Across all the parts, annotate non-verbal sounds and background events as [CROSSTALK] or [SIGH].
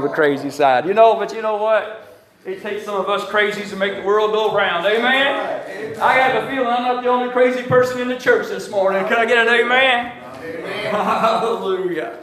the crazy side. You know, but you know what? It takes some of us crazies to make the world go round. Amen? I have a feeling I'm not the only crazy person in the church this morning. Can I get an amen? amen. Hallelujah.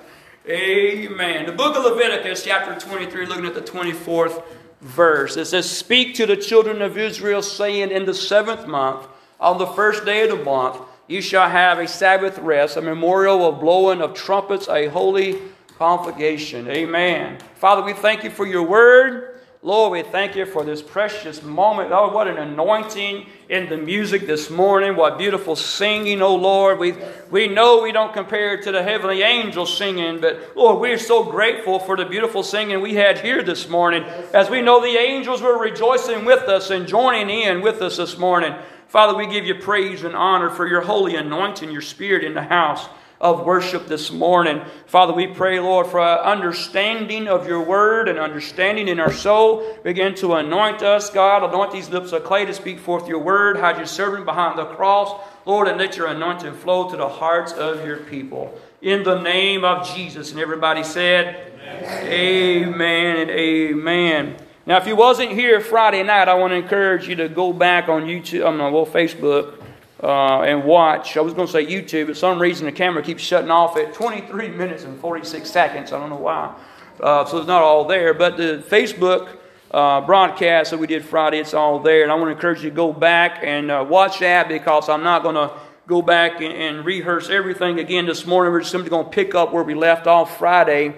Amen. The book of Leviticus, chapter 23, looking at the 24th verse. It says, Speak to the children of Israel, saying, In the seventh month, on the first day of the month, you shall have a Sabbath rest, a memorial of blowing of trumpets, a holy convocation. Amen. Father, we thank you for your word. Lord, we thank you for this precious moment. Oh, what an anointing in the music this morning. What beautiful singing, oh Lord. We, we know we don't compare to the heavenly angels singing, but Lord, we're so grateful for the beautiful singing we had here this morning. As we know the angels were rejoicing with us and joining in with us this morning. Father, we give you praise and honor for your holy anointing, your spirit in the house of worship this morning. Father, we pray, Lord, for understanding of your word and understanding in our soul. Begin to anoint us, God. Anoint these lips of clay to speak forth your word. Hide your servant behind the cross, Lord, and let your anointing flow to the hearts of your people. In the name of Jesus. And everybody said, Amen, amen and amen. Now, if you wasn't here Friday night, I want to encourage you to go back on YouTube, on well, Facebook, uh, and watch. I was going to say YouTube, but some reason the camera keeps shutting off at 23 minutes and 46 seconds. I don't know why. Uh, so it's not all there. But the Facebook uh, broadcast that we did Friday, it's all there. And I want to encourage you to go back and uh, watch that because I'm not going to go back and, and, rehearse everything again this morning. We're just simply going to pick up where we left off Friday.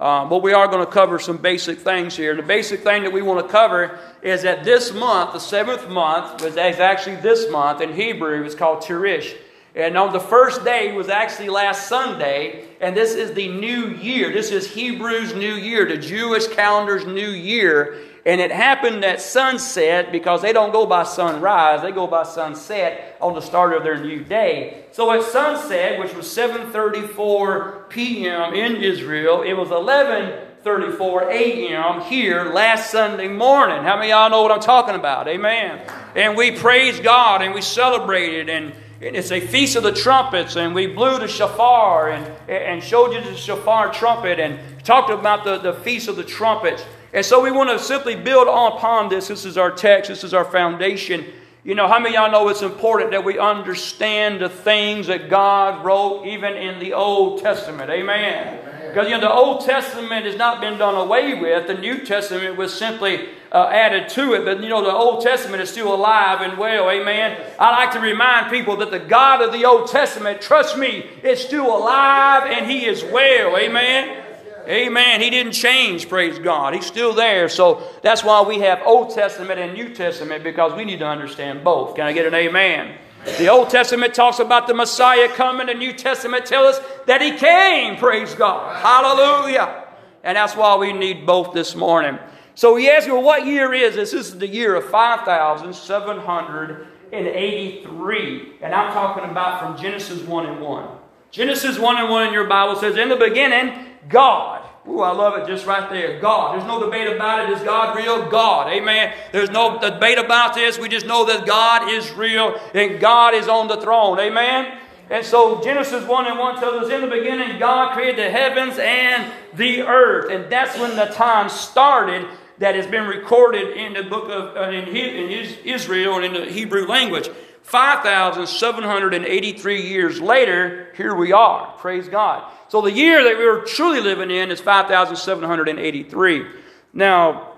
Uh, but we are going to cover some basic things here. The basic thing that we want to cover is that this month, the seventh month, was actually this month in Hebrew, it's called Tirish. And on the first day was actually last Sunday, and this is the new year. This is Hebrew's new year, the Jewish calendar's new year. And it happened at sunset because they don't go by sunrise, they go by sunset on the start of their new day. So at sunset, which was 7:34 p.m. in Israel, it was 11:34 a.m. here last Sunday morning. How many of y'all know what I'm talking about? Amen. And we praised God and we celebrated and it's a feast of the trumpets, and we blew the shofar and, and showed you the shofar trumpet and talked about the, the feast of the trumpets. And so we want to simply build upon this. This is our text, this is our foundation. You know, how many of y'all know it's important that we understand the things that God wrote even in the Old Testament? Amen. Because, you know, the Old Testament has not been done away with. The New Testament was simply uh, added to it. But, you know, the Old Testament is still alive and well. Amen. I like to remind people that the God of the Old Testament, trust me, is still alive and He is well. Amen. Amen. He didn't change, praise God. He's still there. So that's why we have Old Testament and New Testament because we need to understand both. Can I get an amen? The Old Testament talks about the Messiah coming, the New Testament tells us that He came, praise God. Hallelujah. And that's why we need both this morning. So he asked me, well, what year is this? This is the year of 5,783. And I'm talking about from Genesis 1 and 1. Genesis 1 and 1 in your Bible says, In the beginning, God. Ooh, I love it just right there. God. There's no debate about it. Is God real? God. Amen. There's no debate about this. We just know that God is real and God is on the throne. Amen. And so Genesis 1 and 1 tells us in the beginning, God created the heavens and the earth. And that's when the time started that has been recorded in the book of uh, in, in Israel and in the Hebrew language. 5,783 years later, here we are. Praise God. So the year that we were truly living in is 5,783. Now,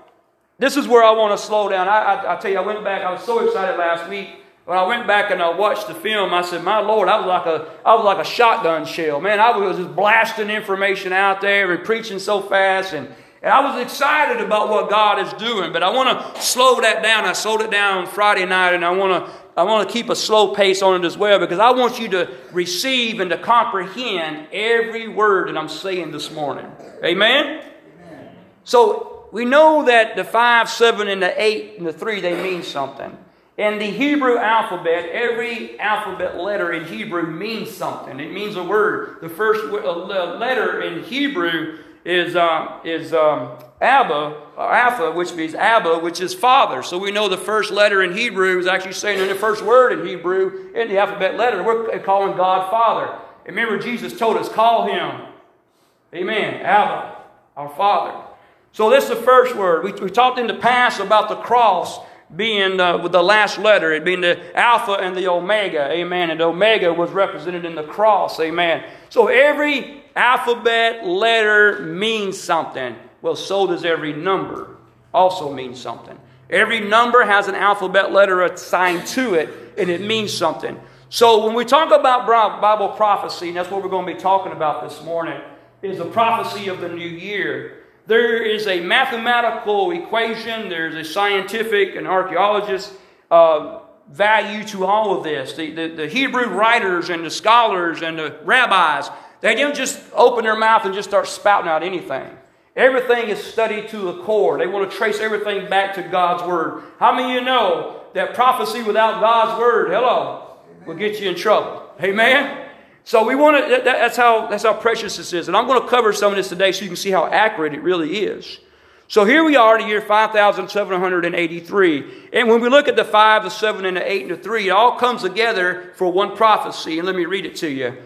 this is where I want to slow down. I, I, I, tell you, I went back, I was so excited last week. When I went back and I watched the film, I said, My Lord, I was like a, I was like a shotgun shell. Man, I was just blasting information out there and preaching so fast. And, and I was excited about what God is doing. But I want to slow that down. I slowed it down Friday night, and I want to I want to keep a slow pace on it as well because I want you to receive and to comprehend every word that I'm saying this morning. Amen? Amen? So we know that the 5, 7, and the 8 and the 3, they mean something. In the Hebrew alphabet, every alphabet letter in Hebrew means something. It means a word. The first letter in Hebrew is, uh, is um, Abba, or Alpha, which means Abba, which is Father. So we know the first letter in Hebrew is actually saying in the first word in Hebrew in the alphabet letter. We're calling God Father. Remember, Jesus told us, call him, Amen, Abba, our Father. So this is the first word. We, we talked in the past about the cross being with the last letter, it being the Alpha and the Omega, amen. And Omega was represented in the cross, amen. So every alphabet letter means something. Well, so does every number, also means something. Every number has an alphabet letter assigned to it, and it means something. So when we talk about Bible prophecy, and that's what we're going to be talking about this morning, is the prophecy of the new year. There is a mathematical equation, there's a scientific and archaeologist uh, value to all of this. The, the, the Hebrew writers and the scholars and the rabbis, they didn't just open their mouth and just start spouting out anything. Everything is studied to the core. They want to trace everything back to God's Word. How many of you know that prophecy without God's Word, hello, will get you in trouble? Amen? So we want to, that, that's, how, that's how precious this is. And I'm going to cover some of this today so you can see how accurate it really is. So here we are in the year 5783. And when we look at the 5, the 7, and the 8, and the 3, it all comes together for one prophecy. And let me read it to you.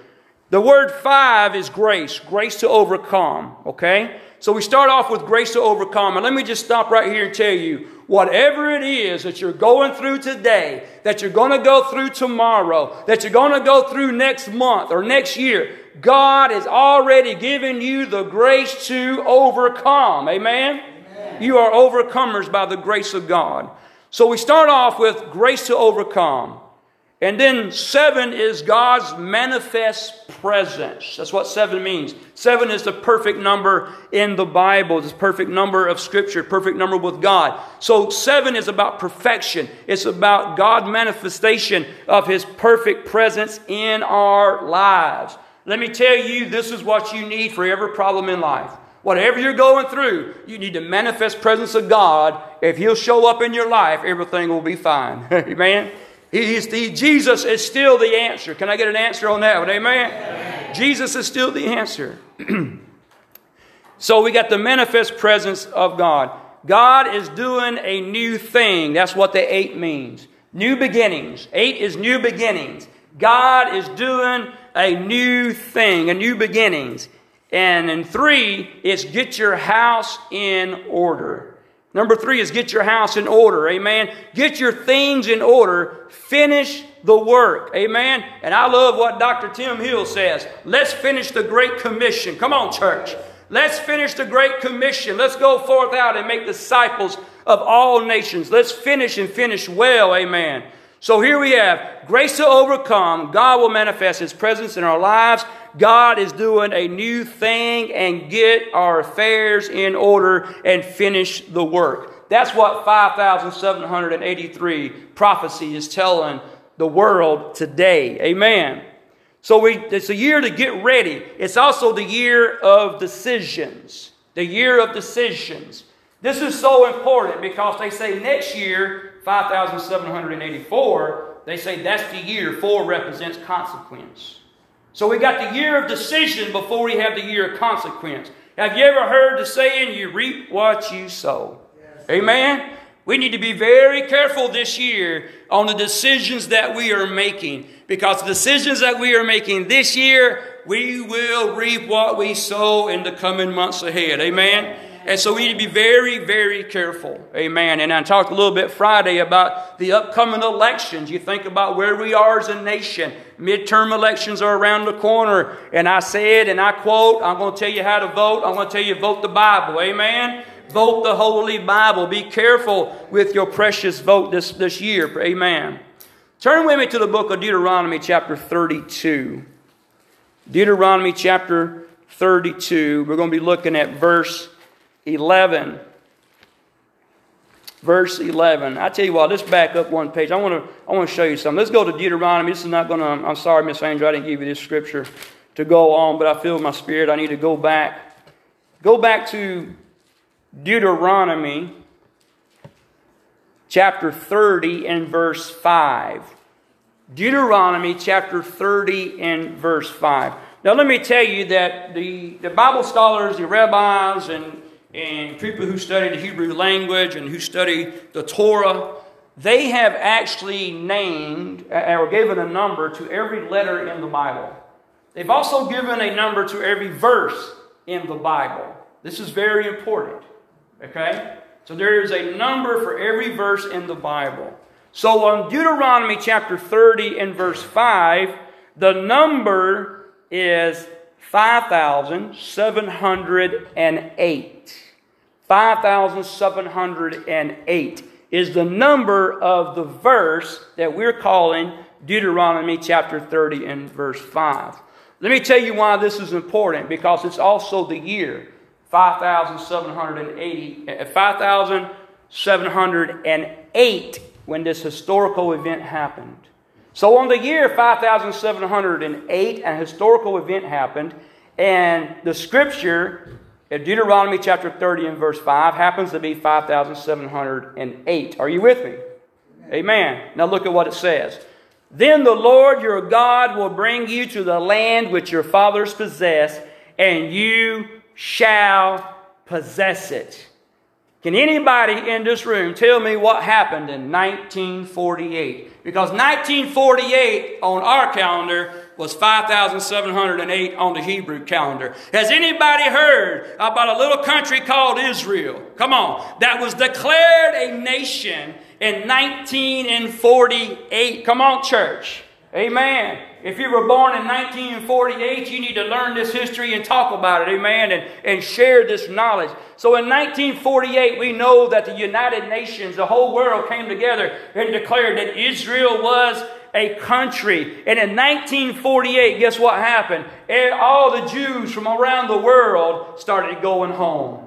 The word 5 is grace, grace to overcome, okay? So we start off with grace to overcome. And let me just stop right here and tell you whatever it is that you're going through today, that you're going to go through tomorrow, that you're going to go through next month or next year, God has already given you the grace to overcome. Amen? Amen? You are overcomers by the grace of God. So we start off with grace to overcome. And then seven is God's manifest presence. That's what seven means. Seven is the perfect number in the Bible, the perfect number of Scripture, perfect number with God. So seven is about perfection. It's about God manifestation of His perfect presence in our lives. Let me tell you, this is what you need for every problem in life. Whatever you're going through, you need the manifest presence of God. If He'll show up in your life, everything will be fine. [LAUGHS] Amen. He's the, Jesus is still the answer. Can I get an answer on that one? Amen? Amen. Jesus is still the answer. [CLEARS THROAT] so we got the manifest presence of God. God is doing a new thing. That's what the eight means. New beginnings. Eight is new beginnings. God is doing a new thing, a new beginnings. And in three, it's get your house in order. Number three is get your house in order. Amen. Get your things in order. Finish the work. Amen. And I love what Dr. Tim Hill says. Let's finish the Great Commission. Come on, church. Let's finish the Great Commission. Let's go forth out and make disciples of all nations. Let's finish and finish well. Amen. So here we have grace to overcome. God will manifest His presence in our lives. God is doing a new thing and get our affairs in order and finish the work. That's what 5,783 prophecy is telling the world today. Amen. So we, it's a year to get ready. It's also the year of decisions. The year of decisions. This is so important because they say next year 5,784, they say that's the year. Four represents consequence. So we got the year of decision before we have the year of consequence. Have you ever heard the saying, you reap what you sow? Yes. Amen? We need to be very careful this year on the decisions that we are making. Because the decisions that we are making this year, we will reap what we sow in the coming months ahead. Amen? And so we need to be very, very careful. Amen. And I talked a little bit Friday about the upcoming elections. You think about where we are as a nation. Midterm elections are around the corner. And I said, and I quote, I'm going to tell you how to vote. I'm going to tell you, vote the Bible. Amen. Vote the Holy Bible. Be careful with your precious vote this, this year. Amen. Turn with me to the book of Deuteronomy, chapter 32. Deuteronomy, chapter 32. We're going to be looking at verse 11. Verse 11. I tell you what, let's back up one page. I want to I want to show you something. Let's go to Deuteronomy. This is not going to, I'm sorry, Miss Angel, I didn't give you this scripture to go on, but I feel my spirit. I need to go back. Go back to Deuteronomy chapter 30 and verse 5. Deuteronomy chapter 30 and verse 5. Now, let me tell you that the, the Bible scholars, the rabbis, and and people who study the Hebrew language and who study the Torah, they have actually named uh, or given a number to every letter in the Bible. They've also given a number to every verse in the Bible. This is very important. Okay? So there is a number for every verse in the Bible. So on Deuteronomy chapter 30 and verse 5, the number is 5,708. 5,708 is the number of the verse that we're calling Deuteronomy chapter 30 and verse 5. Let me tell you why this is important because it's also the year 5,780, uh, 5,708 when this historical event happened. So, on the year 5708, an historical event happened, and the scripture in Deuteronomy chapter 30 and verse 5 happens to be 5708. Are you with me? Amen. Amen. Now, look at what it says. Then the Lord your God will bring you to the land which your fathers possessed, and you shall possess it. Can anybody in this room tell me what happened in 1948? Because 1948 on our calendar was 5,708 on the Hebrew calendar. Has anybody heard about a little country called Israel? Come on. That was declared a nation in 1948. Come on, church. Amen. If you were born in 1948, you need to learn this history and talk about it. Amen. And, and share this knowledge. So in 1948, we know that the United Nations, the whole world came together and declared that Israel was a country. And in 1948, guess what happened? All the Jews from around the world started going home.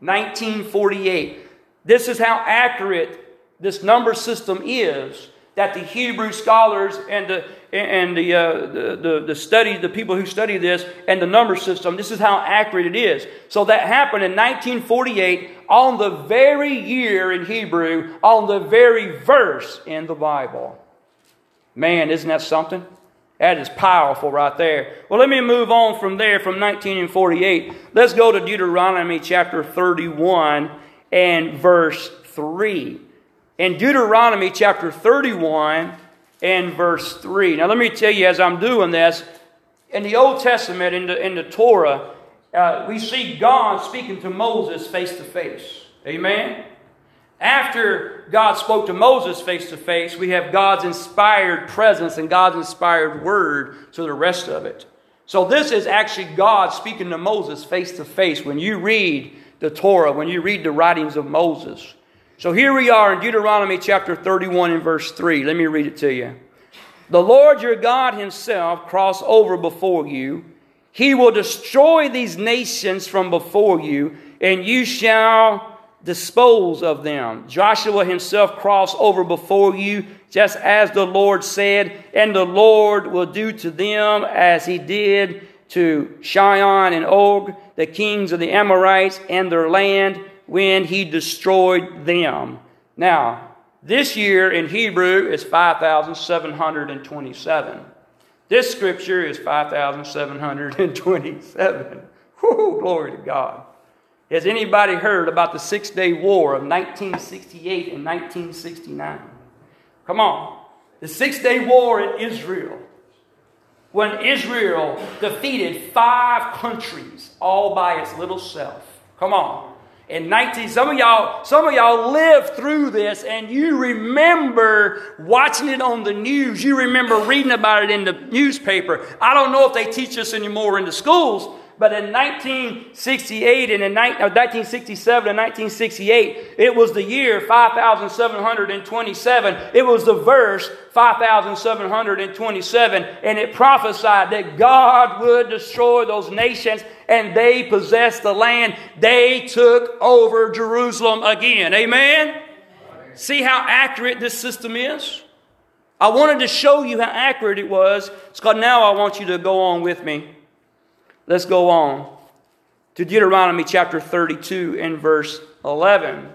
1948. This is how accurate this number system is that the Hebrew scholars and the and the, uh, the, the, the study, the people who study this and the number system, this is how accurate it is. So that happened in 1948 on the very year in Hebrew, on the very verse in the Bible. Man, isn't that something? That is powerful right there. Well, let me move on from there, from 1948. Let's go to Deuteronomy chapter 31 and verse 3 in Deuteronomy chapter 31 and verse 3. Now, let me tell you, as I'm doing this, in the Old Testament, in the, in the Torah, uh, we see God speaking to Moses face to face. Amen? After God spoke to Moses face to face, we have God's inspired presence and God's inspired word to the rest of it. So, this is actually God speaking to Moses face to face. When you read the Torah, when you read the writings of Moses, so here we are in Deuteronomy chapter 31 and verse 3. Let me read it to you. The Lord your God himself cross over before you. He will destroy these nations from before you, and you shall dispose of them. Joshua himself cross over before you, just as the Lord said, and the Lord will do to them as he did to Sihon and Og, the kings of the Amorites, and their land when he destroyed them. Now, this year in Hebrew is 5,727. This scripture is 5,727. [LAUGHS] Whew, glory to God. Has anybody heard about the Six Day War of 1968 and 1969? Come on. The Six Day War in Israel. When Israel defeated five countries all by its little self. Come on in 19 some of y'all some of y'all lived through this and you remember watching it on the news. You remember reading about it in the newspaper. I don't know if they teach us anymore in the schools but in 1968 and in 1967 uh, and 1968, it was the year 5727. It was the verse 5727, and it prophesied that God would destroy those nations and they possessed the land. They took over Jerusalem again. Amen? See how accurate this system is? I wanted to show you how accurate it was. So now I want you to go on with me Let's go on to Deuteronomy chapter 32 and verse 11.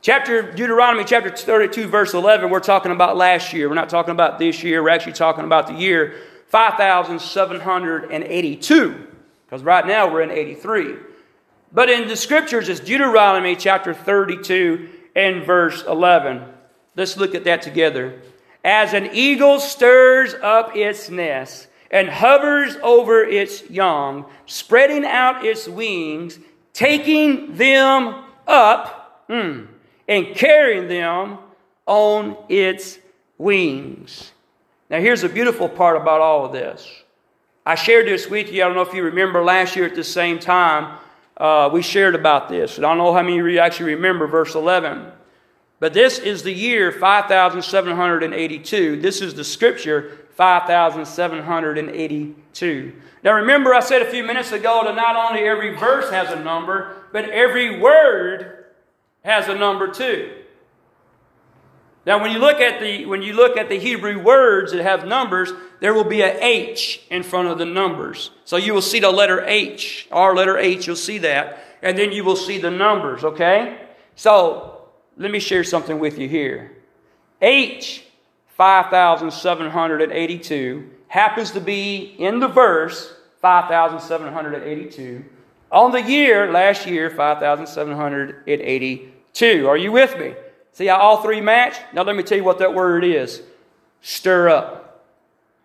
Chapter Deuteronomy chapter 32 verse 11 we're talking about last year. We're not talking about this year. We're actually talking about the year 5782 because right now we're in 83. But in the scriptures it's Deuteronomy chapter 32 and verse 11. Let's look at that together. As an eagle stirs up its nest and hovers over its young, spreading out its wings, taking them up mm, and carrying them on its wings. Now, here's the beautiful part about all of this. I shared this with you. I don't know if you remember last year at the same time, uh, we shared about this. I don't know how many of you actually remember verse 11. But this is the year 5782. This is the scripture 5782. Now remember, I said a few minutes ago that not only every verse has a number, but every word has a number too. Now, when you look at the when you look at the Hebrew words that have numbers, there will be a H in front of the numbers. So you will see the letter H, our letter H. You'll see that, and then you will see the numbers. Okay. So let me share something with you here. H, five thousand seven hundred and eighty-two, happens to be in the verse five thousand seven hundred and eighty-two on the year last year five thousand seven hundred and eighty-two. Are you with me? See how all three match? Now let me tell you what that word is stir up.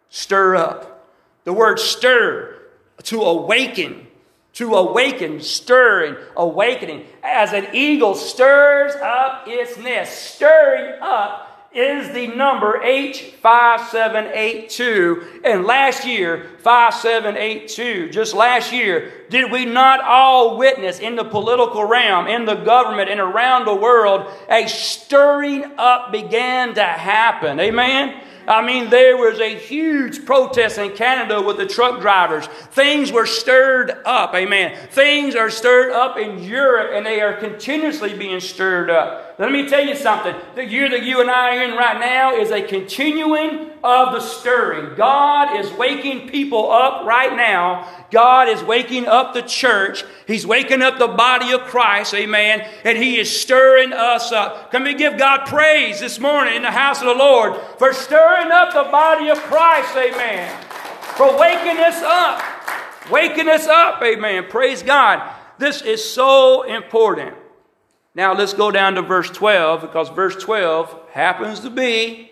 Stir up. The word stir, to awaken, to awaken, stirring, awakening. As an eagle stirs up its nest, stirring up is the number H5782. And last year, 5782, just last year, did we not all witness in the political realm, in the government, and around the world, a stirring up began to happen? Amen? I mean, there was a huge protest in Canada with the truck drivers. Things were stirred up, amen. Things are stirred up in Europe and they are continuously being stirred up. Let me tell you something. The year that you and I are in right now is a continuing of the stirring. God is waking people up right now. God is waking up the church. He's waking up the body of Christ, amen. And He is stirring us up. Can we give God praise this morning in the house of the Lord for stirring up the body of Christ, amen. For waking us up. Waking us up, amen. Praise God. This is so important. Now let's go down to verse 12 because verse 12 happens to be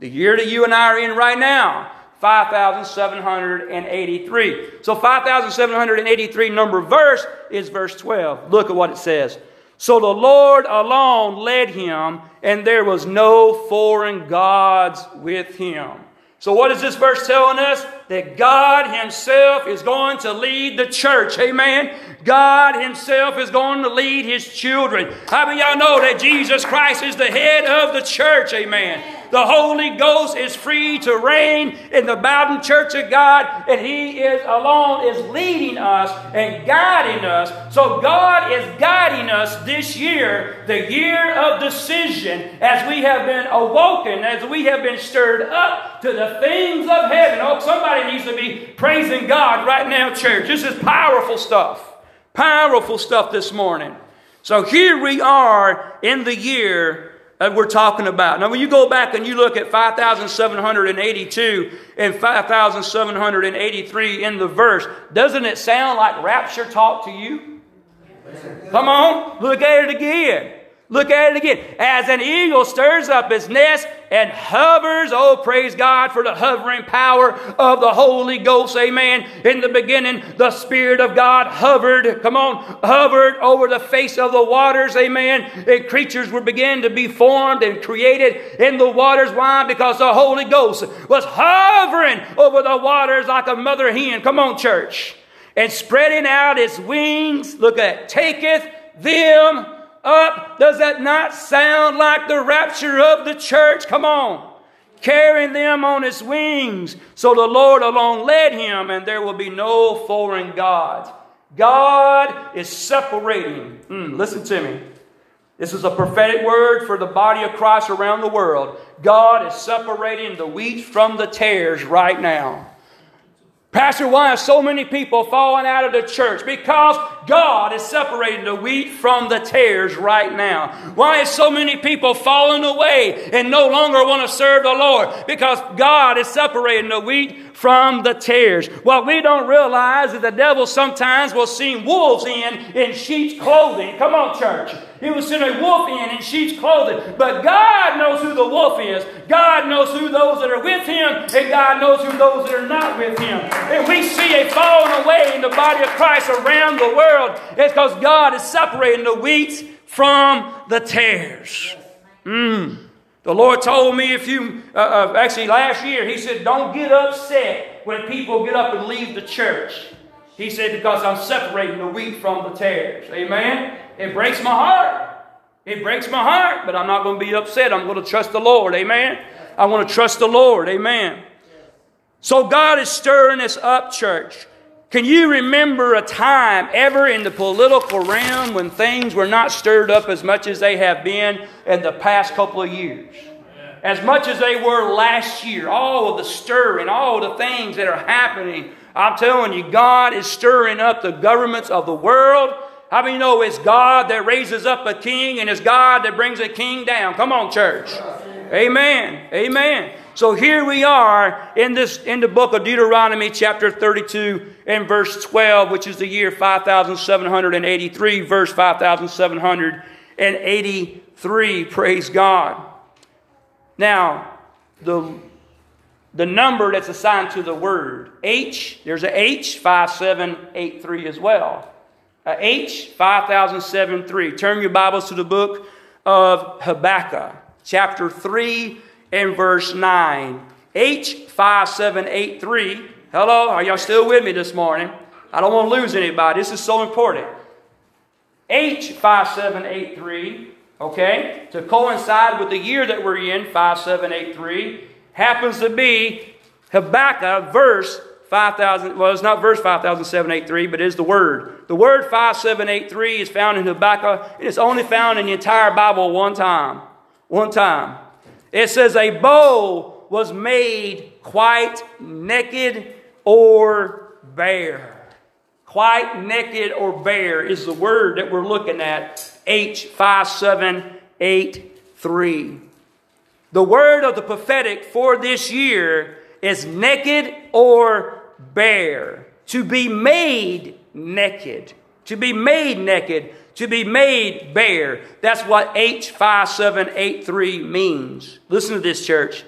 the year that you and I are in right now. 5,783. So 5,783 number verse is verse 12. Look at what it says. So the Lord alone led him, and there was no foreign gods with him. So, what is this verse telling us? That God Himself is going to lead the church. Amen. God Himself is going to lead His children. How many y'all know that Jesus Christ is the head of the church? Amen. The Holy Ghost is free to reign in the Bowden Church of God, and He is alone is leading us and guiding us. So God is guiding us this year, the year of decision, as we have been awoken, as we have been stirred up to the things of heaven. Oh, somebody needs to be praising God right now, church. This is powerful stuff. Powerful stuff this morning. So here we are in the year that we're talking about. Now, when you go back and you look at 5,782 and 5,783 in the verse, doesn't it sound like rapture talk to you? Come on, look at it again. Look at it again. As an eagle stirs up his nest and hovers, oh, praise God for the hovering power of the Holy Ghost. Amen. In the beginning, the Spirit of God hovered, come on, hovered over the face of the waters. Amen. And creatures were beginning to be formed and created in the waters. Why? Because the Holy Ghost was hovering over the waters like a mother hen. Come on, church. And spreading out its wings, look at, taketh them up. Does that not sound like the rapture of the church? Come on. Carrying them on his wings. So the Lord alone led him, and there will be no foreign gods. God is separating. Mm, listen to me. This is a prophetic word for the body of Christ around the world. God is separating the wheat from the tares right now. Pastor, why are so many people falling out of the church? Because God is separating the wheat from the tares right now. Why is so many people falling away and no longer want to serve the Lord? Because God is separating the wheat from the tares. What we don't realize is the devil sometimes will send wolves in in sheep's clothing. Come on, church. He will send a wolf in in sheep's clothing. But God knows who the wolf is. God knows who those that are with him, and God knows who those that are not with him. And we see a falling away in the body of Christ around the world world. It's because God is separating the wheat from the tares. Mm. The Lord told me a few, uh, uh, actually last year, He said, Don't get upset when people get up and leave the church. He said, Because I'm separating the wheat from the tares. Amen? It breaks my heart. It breaks my heart, but I'm not going to be upset. I'm going to trust the Lord. Amen? I want to trust the Lord. Amen. So God is stirring us up, church. Can you remember a time ever in the political realm when things were not stirred up as much as they have been in the past couple of years? As much as they were last year, all of the stirring, all the things that are happening. I'm telling you, God is stirring up the governments of the world. How many know it's God that raises up a king and it's God that brings a king down? Come on, church. Amen. Amen. So here we are in this in the book of Deuteronomy chapter 32 and verse 12, which is the year 5783, verse 5783. Praise God. Now, the the number that's assigned to the word H, there's a H 5783 as well. A H 5073. Turn your Bibles to the book of Habakkuk, chapter 3 and verse 9. H5783. Hello, are y'all still with me this morning? I don't want to lose anybody. This is so important. H5783, okay, to coincide with the year that we're in, 5783, happens to be Habakkuk verse 5000. Well, it's not verse 5783, but it is the word. The word 5783 is found in Habakkuk, and it's only found in the entire Bible one time. One time. It says, A bow was made quite naked or bare. Quite naked or bare is the word that we're looking at, H5783. The word of the prophetic for this year is naked or bare. To be made naked. To be made naked to be made bare. That's what H5783 means. Listen to this, church.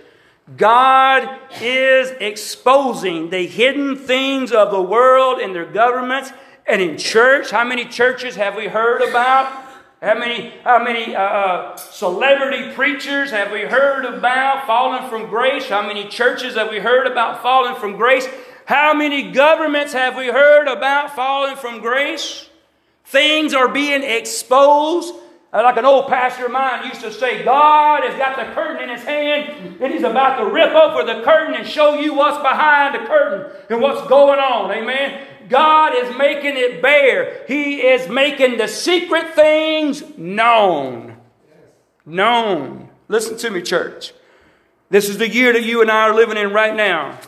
God is exposing the hidden things of the world in their governments and in church. How many churches have we heard about? How many, how many uh, uh, celebrity preachers have we heard about falling from grace? How many churches have we heard about falling from grace? How many governments have we heard about falling from grace? Things are being exposed. Uh, like an old pastor of mine used to say, God has got the curtain in his hand and he's about to rip open the curtain and show you what's behind the curtain and what's going on. Amen. God is making it bare. He is making the secret things known. Known. Listen to me, church. This is the year that you and I are living in right now.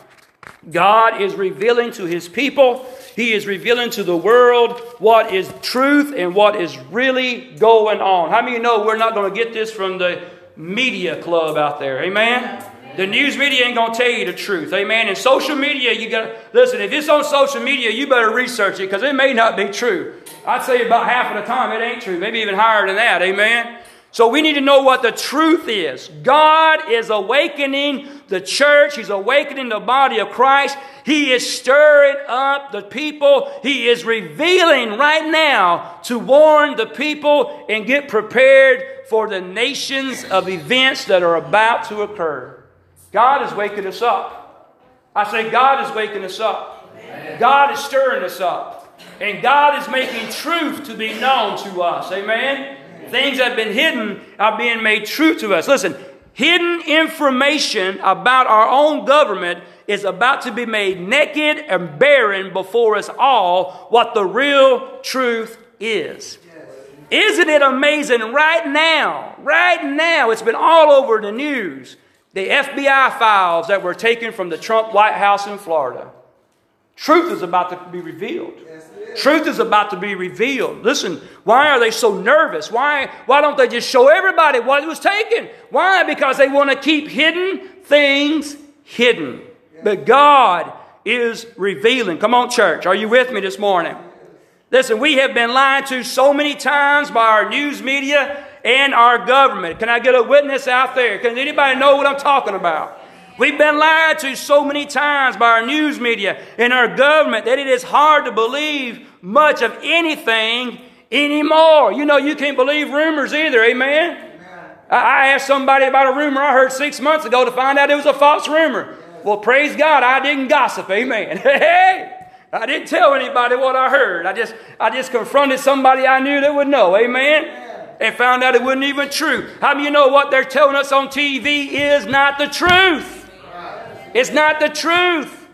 God is revealing to his people he is revealing to the world what is truth and what is really going on. How many know we're not going to get this from the media club out there? Amen? The news media ain't going to tell you the truth. Amen. And social media, you got to listen. If it's on social media, you better research it because it may not be true. I'd say about half of the time it ain't true, maybe even higher than that. Amen. So we need to know what the truth is. God is awakening the church. He's awakening the body of Christ. He is stirring up the people. He is revealing right now to warn the people and get prepared for the nations of events that are about to occur. God is waking us up. I say, God is waking us up. God is stirring us up. And God is making truth to be known to us. Amen. Things that have been hidden are being made true to us. Listen, hidden information about our own government is about to be made naked and barren before us all what the real truth is. Isn't it amazing right now? Right now, it's been all over the news. The FBI files that were taken from the Trump White House in Florida. Truth is about to be revealed. Truth is about to be revealed. Listen, why are they so nervous? Why, why don't they just show everybody what was taken? Why? Because they want to keep hidden things hidden. But God is revealing. Come on, church. Are you with me this morning? Listen, we have been lied to so many times by our news media and our government. Can I get a witness out there? Can anybody know what I'm talking about? We've been lied to so many times by our news media and our government that it is hard to believe much of anything anymore. You know, you can't believe rumors either, amen? I asked somebody about a rumor I heard six months ago to find out it was a false rumor. Well, praise God, I didn't gossip, amen. [LAUGHS] Hey! I didn't tell anybody what I heard. I just, I just confronted somebody I knew that would know. Amen. And found out it wasn't even true. How do you know what they're telling us on TV is not the truth? It's not the truth.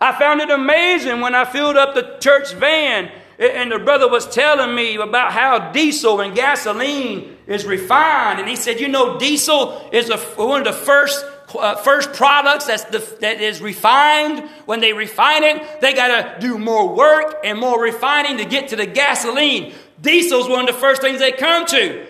I found it amazing when I filled up the church van and the brother was telling me about how diesel and gasoline is refined. And he said, you know, diesel is a, one of the first uh, first products that's the, that is refined. When they refine it, they got to do more work and more refining to get to the gasoline. Diesel's one of the first things they come to.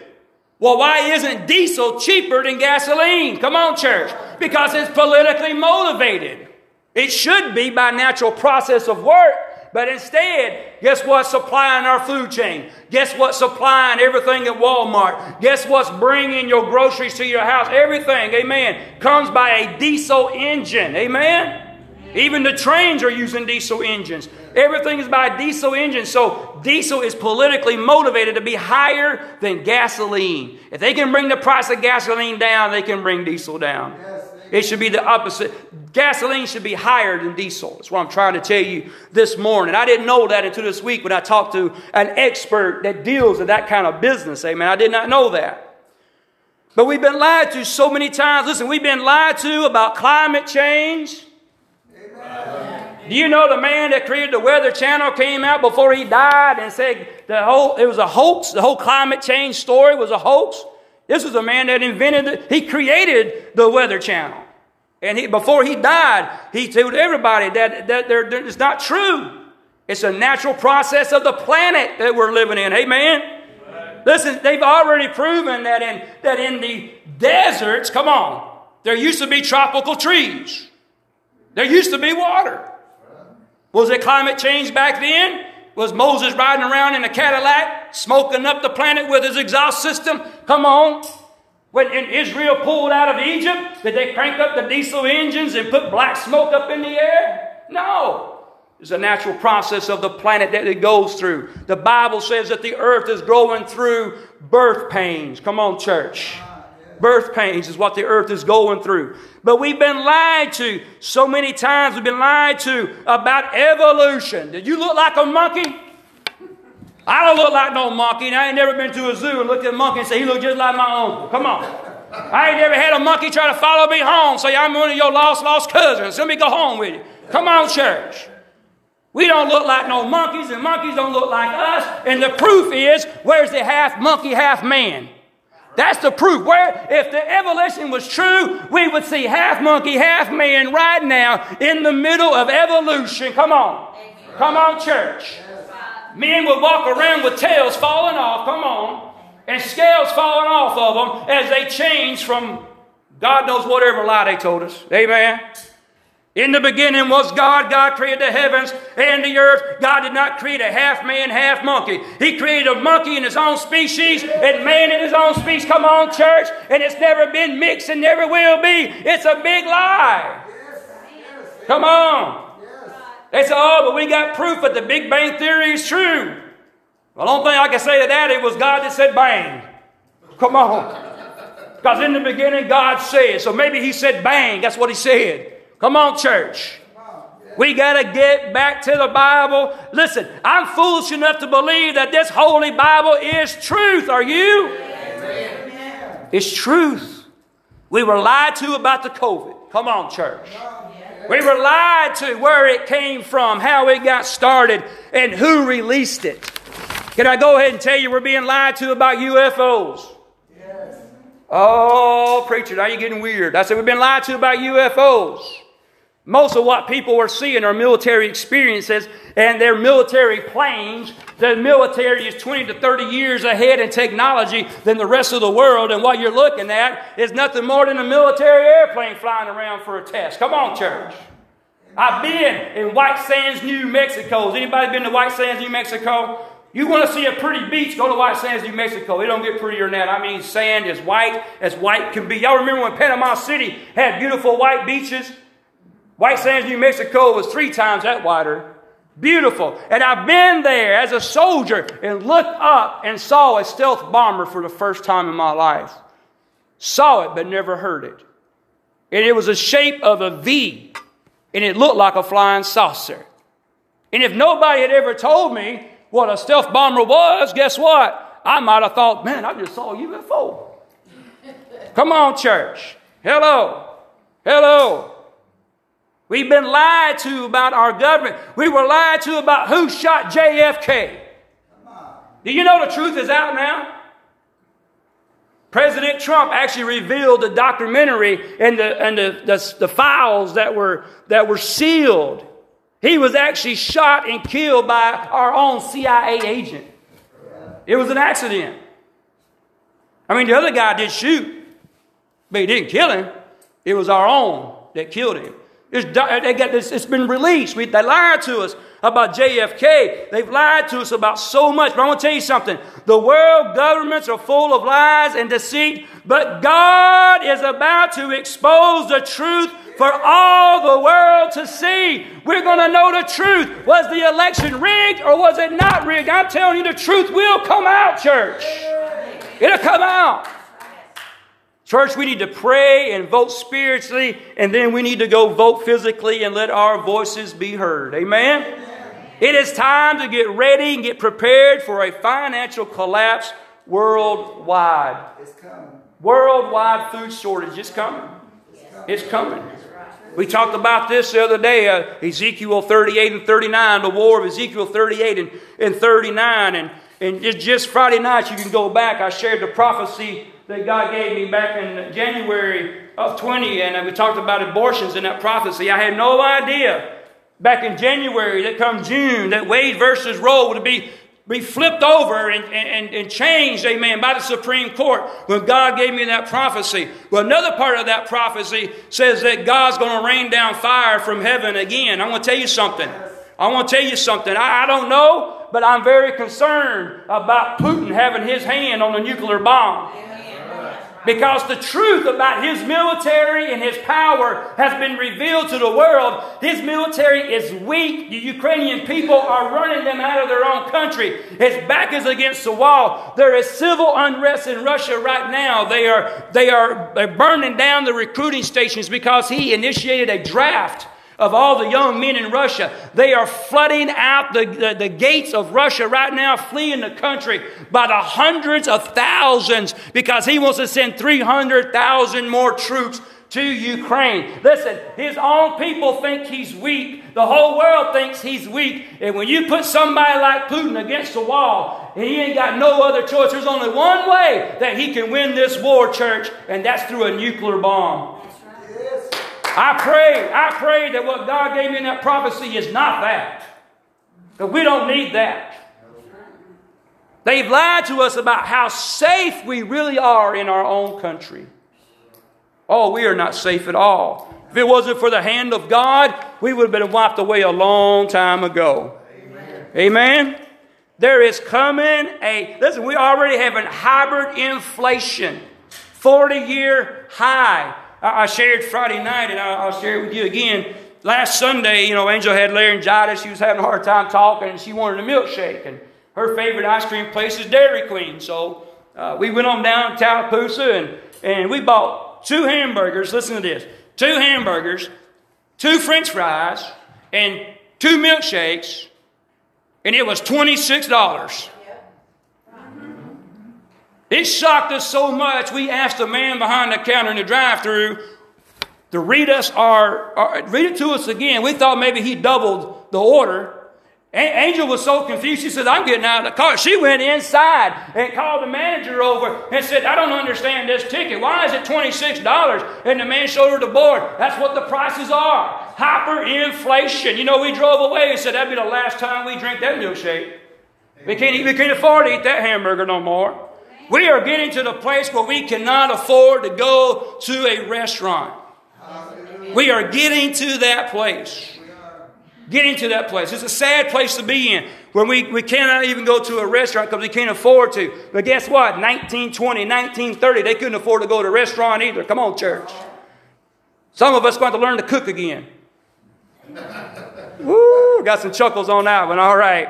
Well, why isn't diesel cheaper than gasoline? Come on, church. Because it's politically motivated. It should be by natural process of work. But instead, guess what's supplying our food chain? Guess what's supplying everything at Walmart? Guess what's bringing your groceries to your house? Everything, amen, comes by a diesel engine, amen? Even the trains are using diesel engines. Everything is by diesel engines. So diesel is politically motivated to be higher than gasoline. If they can bring the price of gasoline down, they can bring diesel down. It should be the opposite. Gasoline should be higher than diesel. That's what I'm trying to tell you this morning. I didn't know that until this week when I talked to an expert that deals with that kind of business. Amen. I did not know that. But we've been lied to so many times. Listen, we've been lied to about climate change. Do you know the man that created the Weather Channel came out before he died and said the whole it was a hoax? The whole climate change story was a hoax. This was a man that invented it. He created the Weather Channel. And he, before he died, he told everybody that, that they're, they're, it's not true. It's a natural process of the planet that we're living in. Amen? Amen. Listen, they've already proven that in, that in the deserts, come on, there used to be tropical trees. There used to be water. Was it climate change back then? Was Moses riding around in a Cadillac, smoking up the planet with his exhaust system? Come on. When Israel pulled out of Egypt, did they crank up the diesel engines and put black smoke up in the air? No. It's a natural process of the planet that it goes through. The Bible says that the earth is going through birth pains. Come on, church. Birth pains is what the earth is going through. But we've been lied to so many times. We've been lied to about evolution. Did you look like a monkey? I don't look like no monkey, and I ain't never been to a zoo and looked at a monkey and said, he look just like my uncle. Come on. I ain't never had a monkey try to follow me home, say, I'm one of your lost, lost cousins. Let me go home with you. Come on, church. We don't look like no monkeys, and monkeys don't look like us. And the proof is, where's the half monkey, half man? That's the proof. Where, if the evolution was true, we would see half monkey, half man right now in the middle of evolution. Come on. Come on, church. Men would walk around with tails falling off, come on, and scales falling off of them as they change from God knows whatever lie they told us. Amen. In the beginning was God. God created the heavens and the earth. God did not create a half man, half monkey. He created a monkey in his own species and man in his own species. Come on, church. And it's never been mixed and never will be. It's a big lie. Come on. They say, oh, but we got proof that the Big Bang Theory is true. Well, the only thing I can say to that, it was God that said bang. Come on. Because in the beginning, God said. So maybe He said bang. That's what He said. Come on, church. We got to get back to the Bible. Listen, I'm foolish enough to believe that this Holy Bible is truth. Are you? Amen. It's truth. We were lied to about the COVID. Come on, church. We were lied to where it came from, how it got started, and who released it. Can I go ahead and tell you we're being lied to about UFOs? Yes. Oh, preacher, now you're getting weird. I said we've been lied to about UFOs. Most of what people are seeing are military experiences and their military planes. The military is 20 to 30 years ahead in technology than the rest of the world. And what you're looking at is nothing more than a military airplane flying around for a test. Come on, church. I've been in White Sands, New Mexico. Has anybody been to White Sands, New Mexico? You want to see a pretty beach, go to White Sands, New Mexico. It don't get prettier than that. I mean, sand is white as white can be. Y'all remember when Panama City had beautiful white beaches? White Sands, New Mexico was three times that wider. Beautiful. And I've been there as a soldier and looked up and saw a stealth bomber for the first time in my life. Saw it, but never heard it. And it was the shape of a V, and it looked like a flying saucer. And if nobody had ever told me what a stealth bomber was, guess what? I might have thought, man, I just saw a UFO. Come on, church. Hello. Hello. We've been lied to about our government. We were lied to about who shot JFK. Do you know the truth is out now? President Trump actually revealed the documentary and the, and the, the, the, files that were, that were sealed. He was actually shot and killed by our own CIA agent. It was an accident. I mean, the other guy did shoot, but he didn't kill him. It was our own that killed him. It's, got it's been released. We, they lied to us about JFK. They've lied to us about so much. But I want to tell you something. The world governments are full of lies and deceit, but God is about to expose the truth for all the world to see. We're going to know the truth. Was the election rigged or was it not rigged? I'm telling you, the truth will come out, church. It'll come out. Church, we need to pray and vote spiritually, and then we need to go vote physically and let our voices be heard. Amen? It is time to get ready and get prepared for a financial collapse worldwide. It's coming. Worldwide food shortage is coming. It's coming. We talked about this the other day, uh, Ezekiel 38 and 39, the war of Ezekiel 38 and, and 39. And, and just Friday night, you can go back. I shared the prophecy that God gave me back in January of 20, and we talked about abortions in that prophecy. I had no idea back in January that come June that Wade versus Roe would be, be flipped over and, and, and changed, amen, by the Supreme Court when God gave me that prophecy. Well, another part of that prophecy says that God's going to rain down fire from heaven again. I want to tell you something. I want to tell you something. I, I don't know, but I'm very concerned about Putin having his hand on the nuclear bomb. Because the truth about his military and his power has been revealed to the world. His military is weak. The Ukrainian people are running them out of their own country. His back is against the wall. There is civil unrest in Russia right now. They are, they are burning down the recruiting stations because he initiated a draft of all the young men in Russia. They are flooding out the, the, the, gates of Russia right now, fleeing the country by the hundreds of thousands because he wants to send 300,000 more troops to Ukraine. Listen, his own people think he's weak. The whole world thinks he's weak. And when you put somebody like Putin against the wall, he ain't got no other choice, there's only one way that he can win this war, church, and that's through a nuclear bomb. I pray, I pray that what God gave me in that prophecy is not that. Because we don't need that. They've lied to us about how safe we really are in our own country. Oh, we are not safe at all. If it wasn't for the hand of God, we would have been wiped away a long time ago. Amen. Amen. There is coming a, listen, we already have an hyperinflation, 40 year high. I, shared Friday night, and I'll share it with you again. Last Sunday, you know, Angel had laryngitis. She was having a hard time talking, and she wanted a milkshake. And her favorite ice cream place is Dairy Queen. So uh, we went on down to Tallapoosa, and, and we bought two hamburgers. Listen to this two hamburgers, two french fries, and two milkshakes, and it was $26. It shocked us so much, we asked the man behind the counter in the drive through to read us our, our, read it to us again. We thought maybe he doubled the order. Angel was so confused. She said, I'm getting out of the car. She went inside and called the manager over and said, I don't understand this ticket. Why is it $26? And the man showed her the board. That's what the prices are. Hyperinflation. You know, we drove away and said, that'd be the last time we drink that milkshake. We can't, we can't afford to eat that hamburger no more. We are getting to the place where we cannot afford to go to a restaurant. We are getting to that place. getting to that place. It's a sad place to be in where we, we cannot even go to a restaurant because we can't afford to. But guess what? 1920, 1930, they couldn't afford to go to a restaurant either. Come on, church. Some of us going to learn to cook again. [LAUGHS] Woo, got some chuckles on that one. All right.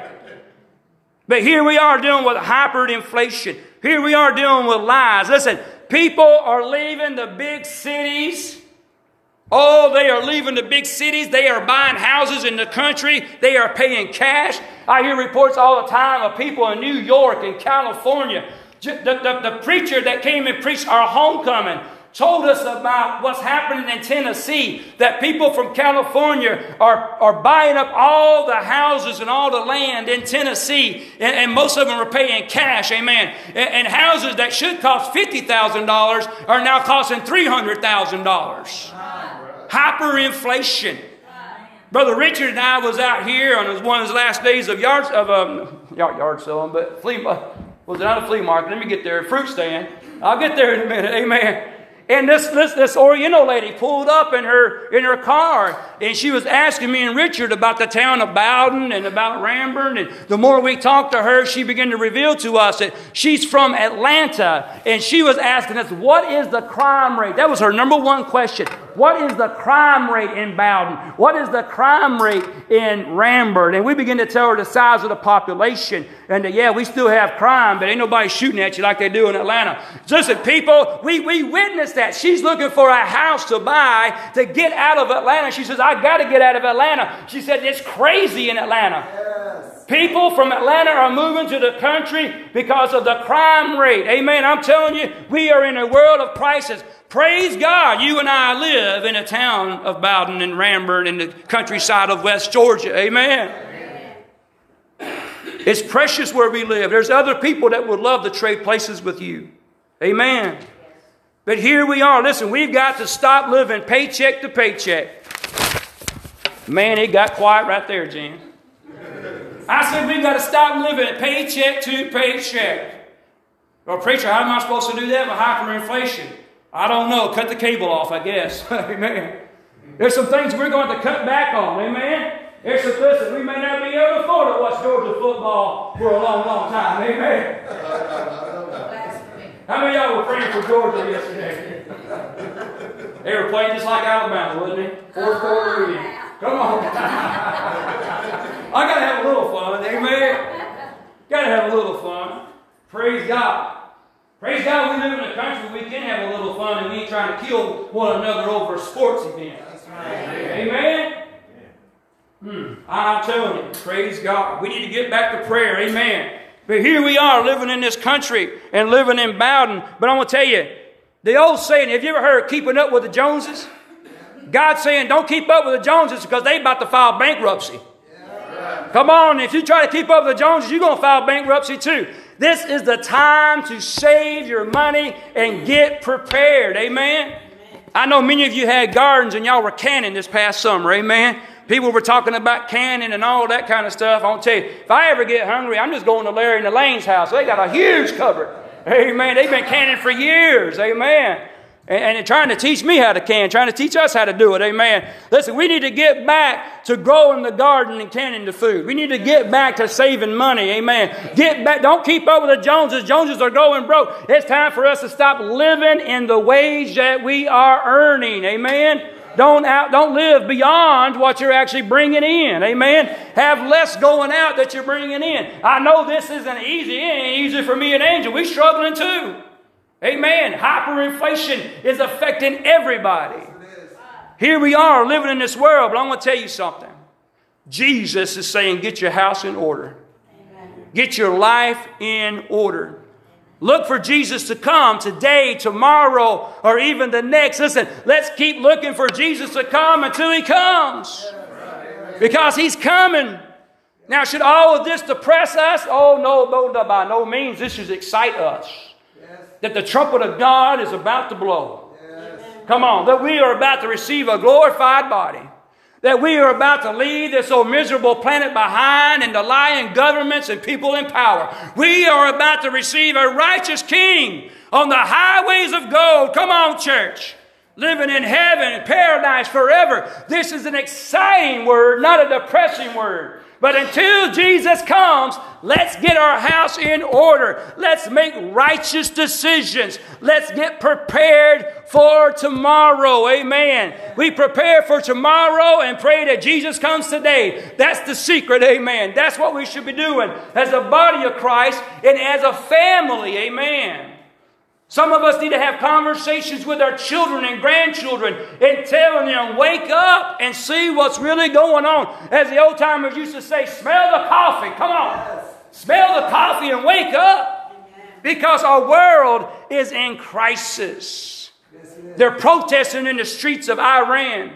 But here we are dealing with hyperinflation. Here we are dealing with lies. Listen, people are leaving the big cities. Oh, they are leaving the big cities. They are buying houses in the country. They are paying cash. I hear reports all the time of people in New York and California. The, the, the preacher that came and preached our homecoming told us about what's happening in Tennessee, that people from California are, are buying up all the houses and all the land in Tennessee, and, and most of them are paying cash, amen. And, and houses that should cost $50,000 are now costing $300,000. Hyperinflation. Brother Richard and I was out here on one of his last days of yard of um, yard, yard selling, but flea was it not a flea market? Let me get there. Fruit stand. I'll get there in a minute. Amen. And this, this, this Oriental lady pulled up in her, in her car and she was asking me and Richard about the town of Bowdon and about Ranburne. And the more we talked to her, she began to reveal to us that she's from Atlanta. And she was asking us, what is the crime rate? That was her number one question. What is the crime rate in Bowdon? What is the crime rate in Ranburne? And we began to tell her the size of the population. And that, yeah, we still have crime, but ain't nobody shooting at you like they do in Atlanta. Listen, people, we, we witnessed that. She's looking for a house to buy to get out of Atlanta. She says, I got to get out of Atlanta. She said, It's crazy in Atlanta. Yes. People from Atlanta are moving to the country because of the crime rate. Amen. I'm telling you, we are in a world of crisis. Praise God, you and I live in a town of Bowdon and Ranburne in the countryside of West Georgia. Amen. Amen. It's precious where we live. There's other people that would love to trade places with you. Amen. But here we are. Listen, we've got to stop living paycheck to paycheck. Man, it got quiet right there, Jan. I said we've got to stop living paycheck to paycheck. Well, preacher, how am I supposed to do that with hyperinflation? I don't know. Cut the cable off, I guess. [LAUGHS] Amen. There's some things we're going to cut back on. Amen. There's some that we may not be able to afford to watch Georgia football for a long, long time. Amen. [LAUGHS] How many of y'all were praying for Georgia yesterday? they were playing just like Alabama, wasn't they? Fourth quarter reading. Come on. I got to have a little fun. Amen. Got to have a little fun. Praise God. Praise God, we live in a country where we can have a little fun and we ain't trying to kill one another over a sports event. Amen. Hmm. I'm telling you, praise God. We need to get back to prayer. Amen. But here we are living in this country and living in Bowdon. But I'm going to tell you, the old saying, have you ever heard keeping up with the Joneses? God saying, don't keep up with the Joneses because they about to file bankruptcy. Come on, if you try to keep up with the Joneses, you're going to file bankruptcy too. This is the time to save your money and get prepared. Amen. I know many of you had gardens and y'all were canning this past summer. Amen. People were talking about canning and all that kind of stuff. I will tell you, if I ever get hungry, I'm just going to Larry and Elaine's house. They got a huge cupboard. Amen. They've been canning for years. Amen and, and trying to teach me how to can, trying to teach us how to do it. Amen. Listen, we need to get back to growing the garden and canning the food. We need to get back to saving money. Amen. Get back. Don't keep up with the Joneses. Joneses are going broke. It's time for us to stop living in the wage that we are earning. Amen. Don't out, don't live beyond what you're actually bringing in. Amen. Have less going out that you're bringing in. I know this isn't easy. It ain't easy for me and Angel. We're struggling too. Amen. Hyperinflation is affecting everybody. Here we are living in this world, but I'm going to tell you something. Jesus is saying, get your house in order, get your life in order. Look for Jesus to come today, tomorrow, or even the next. Listen, let's keep looking for Jesus to come until he comes. Because he's coming. Now, should all of this depress us? Oh, no, no, no by no means. This should excite us that the trumpet of God is about to blow. Yes. Come on, that we are about to receive a glorified body. That we are about to leave this old miserable planet behind and the lying governments and people in power. We are about to receive a righteous king on the highways of gold. Come on, church. living in heaven, paradise forever. This is an exciting word, not a depressing word. But until Jesus comes, let's get our house in order. Let's make righteous decisions. Let's get prepared for tomorrow. Amen. We prepare for tomorrow and pray that Jesus comes today. That's the secret. Amen. That's what we should be doing as a body of Christ and as a family. Amen. Some of us need to have conversations with our children and grandchildren and telling them, wake up and see what's really going on. As the old timers used to say, smell the coffee. Come on. Smell the coffee and wake up. Because our world is in crisis. They're protesting in the streets of Iran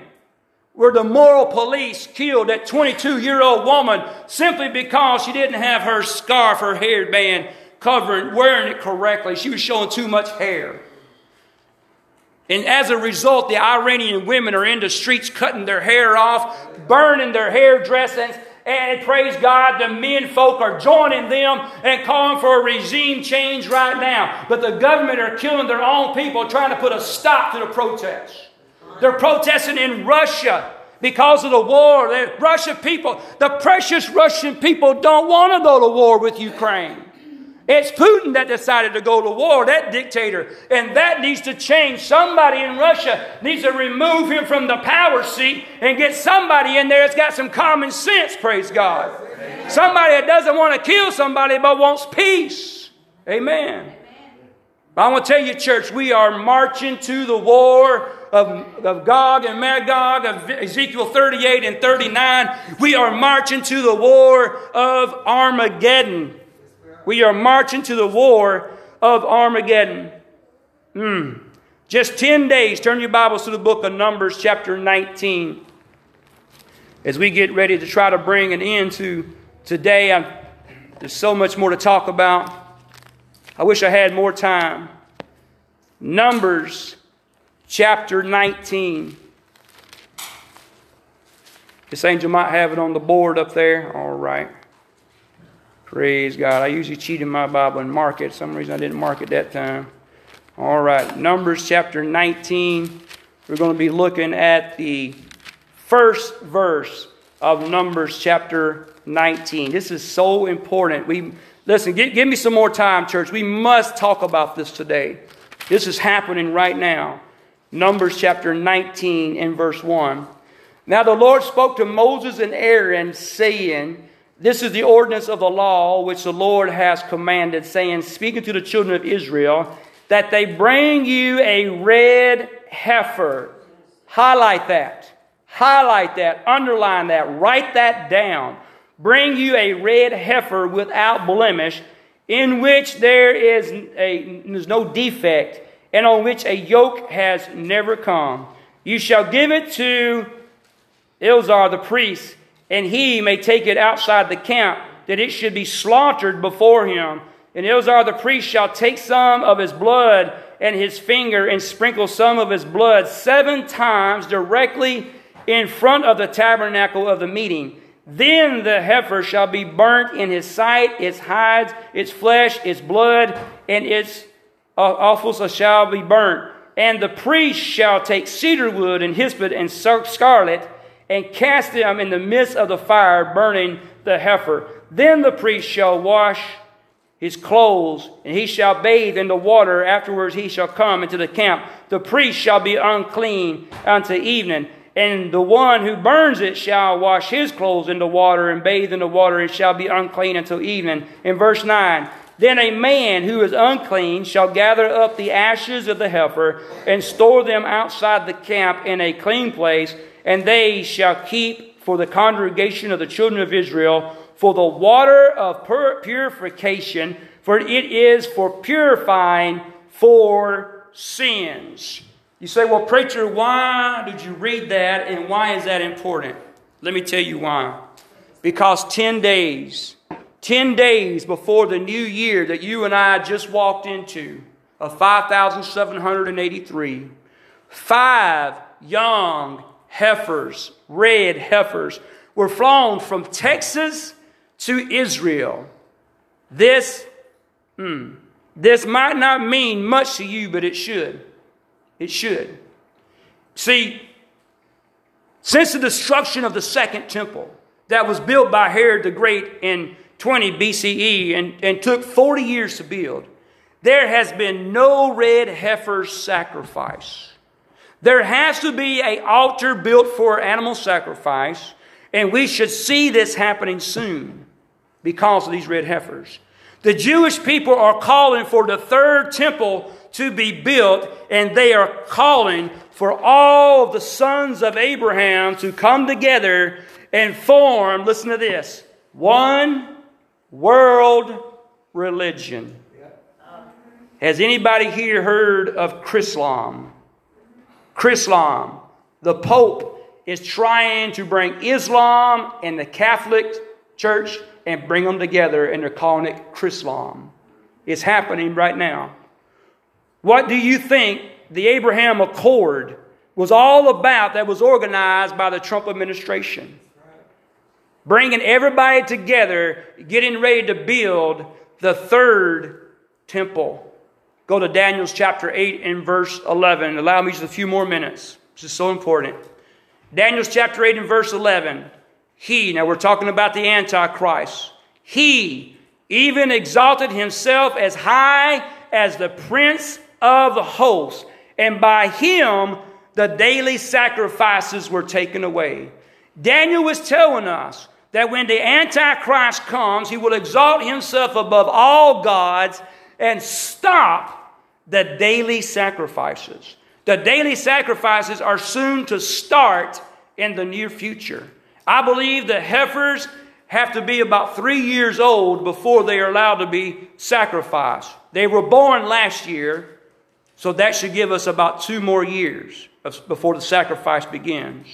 where the moral police killed that 22 year old woman simply because she didn't have her scarf, her hairband covering, wearing it correctly. She was showing too much hair. And as a result, the Iranian women are in the streets cutting their hair off, burning their hairdressings, and praise God, the men folk are joining them and calling for a regime change right now. But the government are killing their own people, trying to put a stop to the protests. They're protesting in Russia because of the war. The Russian people, the precious Russian people, don't want to go to war with Ukraine. It's Putin that decided to go to war, that dictator. And that needs to change. Somebody in Russia needs to remove him from the power seat and get somebody in there that's got some common sense, praise God. Somebody that doesn't want to kill somebody but wants peace. Amen. I want to tell you, church, we are marching to the war of, of Gog and Magog, of Ezekiel 38 and 39. We are marching to the war of Armageddon. We are marching to the war of Armageddon. Mm. Just 10 days. Turn your Bibles to the book of Numbers, chapter 19. As we get ready to try to bring an end to today, I'm, there's so much more to talk about. I wish I had more time. Numbers, chapter 19. This angel might have it on the board up there. All right. Praise God. I usually cheat in my Bible and mark it. some reason I didn't mark it that time. All right. Numbers chapter 19. We're going to be looking at the first verse of Numbers chapter 19. This is so important. We listen, give, give me some more time, church. We must talk about this today. This is happening right now. Numbers chapter 19 and verse 1. Now the Lord spoke to Moses and Aaron, saying, this is the ordinance of the law which the Lord has commanded, saying, speaking to the children of Israel, that they bring you a red heifer. Highlight that. Highlight that. Underline that. Write that down. Bring you a red heifer without blemish, in which there is a, there's no defect, and on which a yoke has never come. You shall give it to Eleazar the priest and he may take it outside the camp, that it should be slaughtered before him. And Eleazar the priest shall take some of his blood and his finger and sprinkle some of his blood seven times directly in front of the tabernacle of the meeting. Then the heifer shall be burnt in his sight, its hides, its flesh, its blood, and its uh, offals shall be burnt. And the priest shall take cedar wood and hyssop and scarlet and cast them in the midst of the fire, burning the heifer. Then the priest shall wash his clothes, and he shall bathe in the water. Afterwards he shall come into the camp. The priest shall be unclean unto evening. And the one who burns it shall wash his clothes in the water and bathe in the water and shall be unclean until evening. In verse 9, then a man who is unclean shall gather up the ashes of the heifer and store them outside the camp in a clean place and they shall keep for the congregation of the children of Israel for the water of purification, for it is for purifying for sins. You say, well, preacher, why did you read that and why is that important? Let me tell you why. Because 10 days, 10 days before the new year that you and I just walked into, of 5,783, five young heifers, red heifers, were flown from Texas to Israel. This, hmm, this might not mean much to you, but it should. It should. See, since the destruction of the second temple that was built by Herod the Great in 20 BCE and, and took 40 years to build, there has been no red heifer sacrifice. There has to be an altar built for animal sacrifice, and we should see this happening soon because of these red heifers. The Jewish people are calling for the third temple to be built, and they are calling for all the sons of Abraham to come together and form, listen to this, one world religion. Has anybody here heard of Chrislam? Chrislam. The Pope is trying to bring Islam and the Catholic Church and bring them together, and they're calling it Chrislam. It's happening right now. What do you think the Abraham Accord was all about that was organized by the Trump administration? Bringing everybody together, getting ready to build the third temple. Go to Daniel's chapter 8 and verse 11. Allow me just a few more minutes. This is so important. Daniel's chapter 8 and verse 11. He, now we're talking about the Antichrist, he even exalted himself as high as the prince of the host, and by him the daily sacrifices were taken away. Daniel was telling us that when the Antichrist comes, he will exalt himself above all gods and stop the daily sacrifices. The daily sacrifices are soon to start in the near future. I believe the heifers have to be about three years old before they are allowed to be sacrificed. They were born last year, so that should give us about two more years before the sacrifice begins.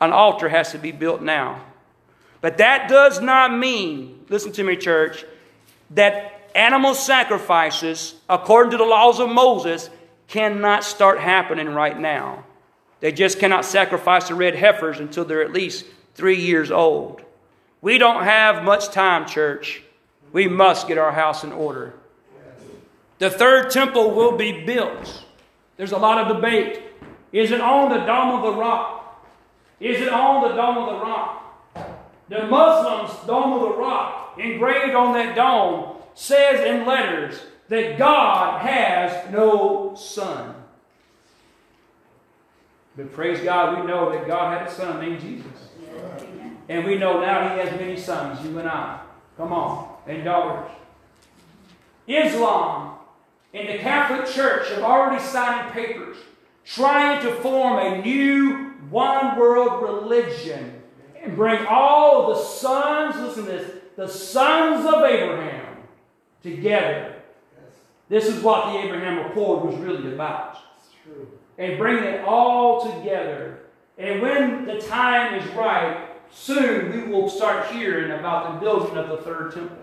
An altar has to be built now. But that does not mean, listen to me, church, that animal sacrifices, according to the laws of Moses, cannot start happening right now. They just cannot sacrifice the red heifers until they're at least three years old. We don't have much time, church. We must get our house in order. The third temple will be built. There's a lot of debate. Is it on the Dome of the Rock? Is it on the Dome of the Rock? The Muslims' Dome of the Rock, engraved on that dome, says in letters that God has no son. But praise God, we know that God had a son named Jesus. And we know now he has many sons, you and I. Come on, and daughters. Islam and the Catholic Church have already signed papers trying to form a new one world religion and bring all the sons, listen to this, the sons of Abraham together. This is what the Abraham Accord was really about. And bring it all together. And when the time is right, soon we will start hearing about the building of the third temple.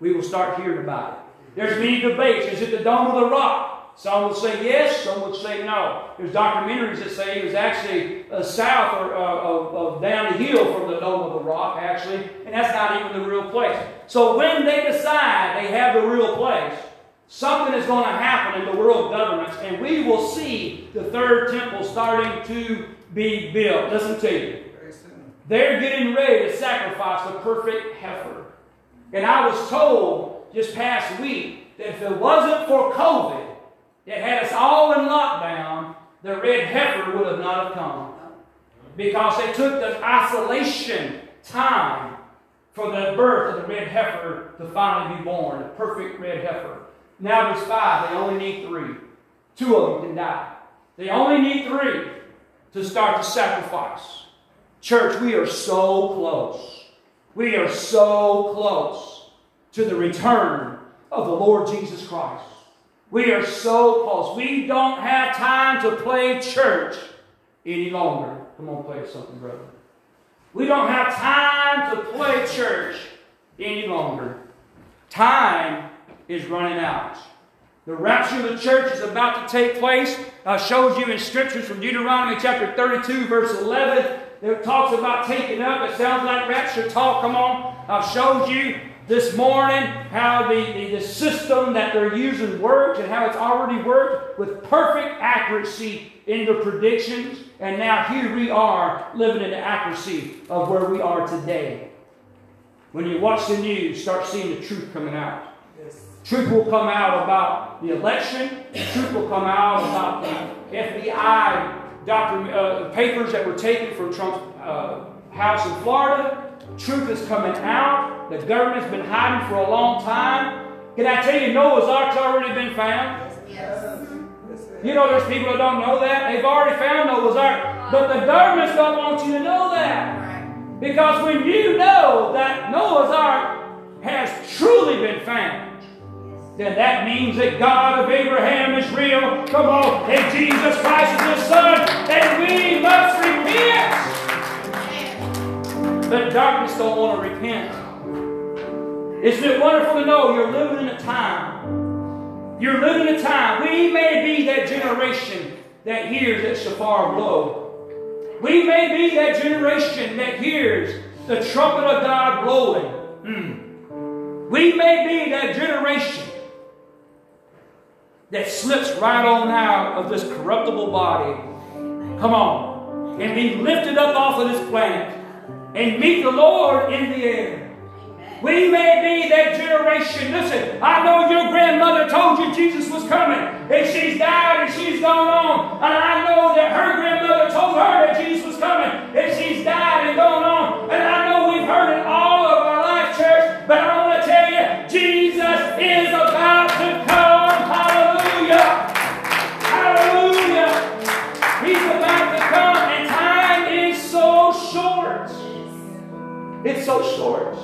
We will start hearing about it. There's many debates. Is it the Dome of the Rock? Some would say yes, some would say no. There's documentaries that say it was actually uh, south or uh, of, of down the hill from the Dome of the Rock, actually, and that's not even the real place. So when they decide they have the real place, something is going to happen in the world governments, and we will see the third temple starting to be built. Listen to you. They're getting ready to sacrifice a perfect heifer. And I was told just past week that if it wasn't for COVID that had us all in lockdown, the red heifer would have not have come. Because they took the isolation time for the birth of the red heifer to finally be born, the perfect red heifer. Now there's five, they only need three. Two of them can die. They only need three to start the sacrifice. Church, we are so close. We are so close to the return of the Lord Jesus Christ. We are so close. We don't have time to play church any longer. Come on, play something, brother. We don't have time to play church any longer. Time is running out. The rapture of the church is about to take place. I showed you in scriptures from Deuteronomy chapter 32, verse 11. It talks about taking up. It sounds like rapture talk. Come on. I've showed you this morning how the, the, the, system that they're using works and how it's already worked with perfect accuracy in the predictions. And now here we are living in the accuracy of where we are today. When you watch the news, start seeing the truth coming out. Yes. Truth will come out about the election. Truth will come out about the FBI document, uh, papers that were taken from Trump's uh, house in Florida. Truth is coming out. The government's been hiding for a long time. Can I tell you, Noah's Ark's already been found? Yes. You know, there's people that don't know that. They've already found Noah's Ark. But the governments don't want you to know that. Because when you know that Noah's Ark has truly been found, then that means that God of Abraham is real. Come on, and Jesus Christ is His Son, and we must repent. The darkness don't want to repent. Isn't it wonderful to know you're living in a time? You're living in a time. We may be that generation that hears that shofar blow. We may be that generation that hears the trumpet of God blowing. Mm. We may be that generation that slips right on out of this corruptible body. Come on. And be lifted up off of this planet and meet the Lord in the air. We may be that generation. Listen, I know your grandmother told you Jesus was coming, and she's died and she's gone on. And I know that her grandmother told her that Jesus was coming, and she's died and gone on. And I know we've heard it It's so short.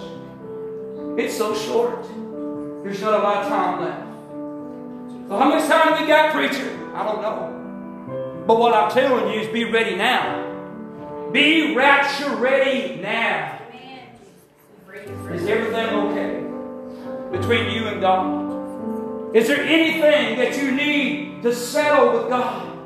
It's so short. There's not a lot of time left. So how much time we got, preacher? I don't know. But what I'm telling you is be ready now. Be rapture ready now. Is everything okay between you and God? Is there anything that you need to settle with God?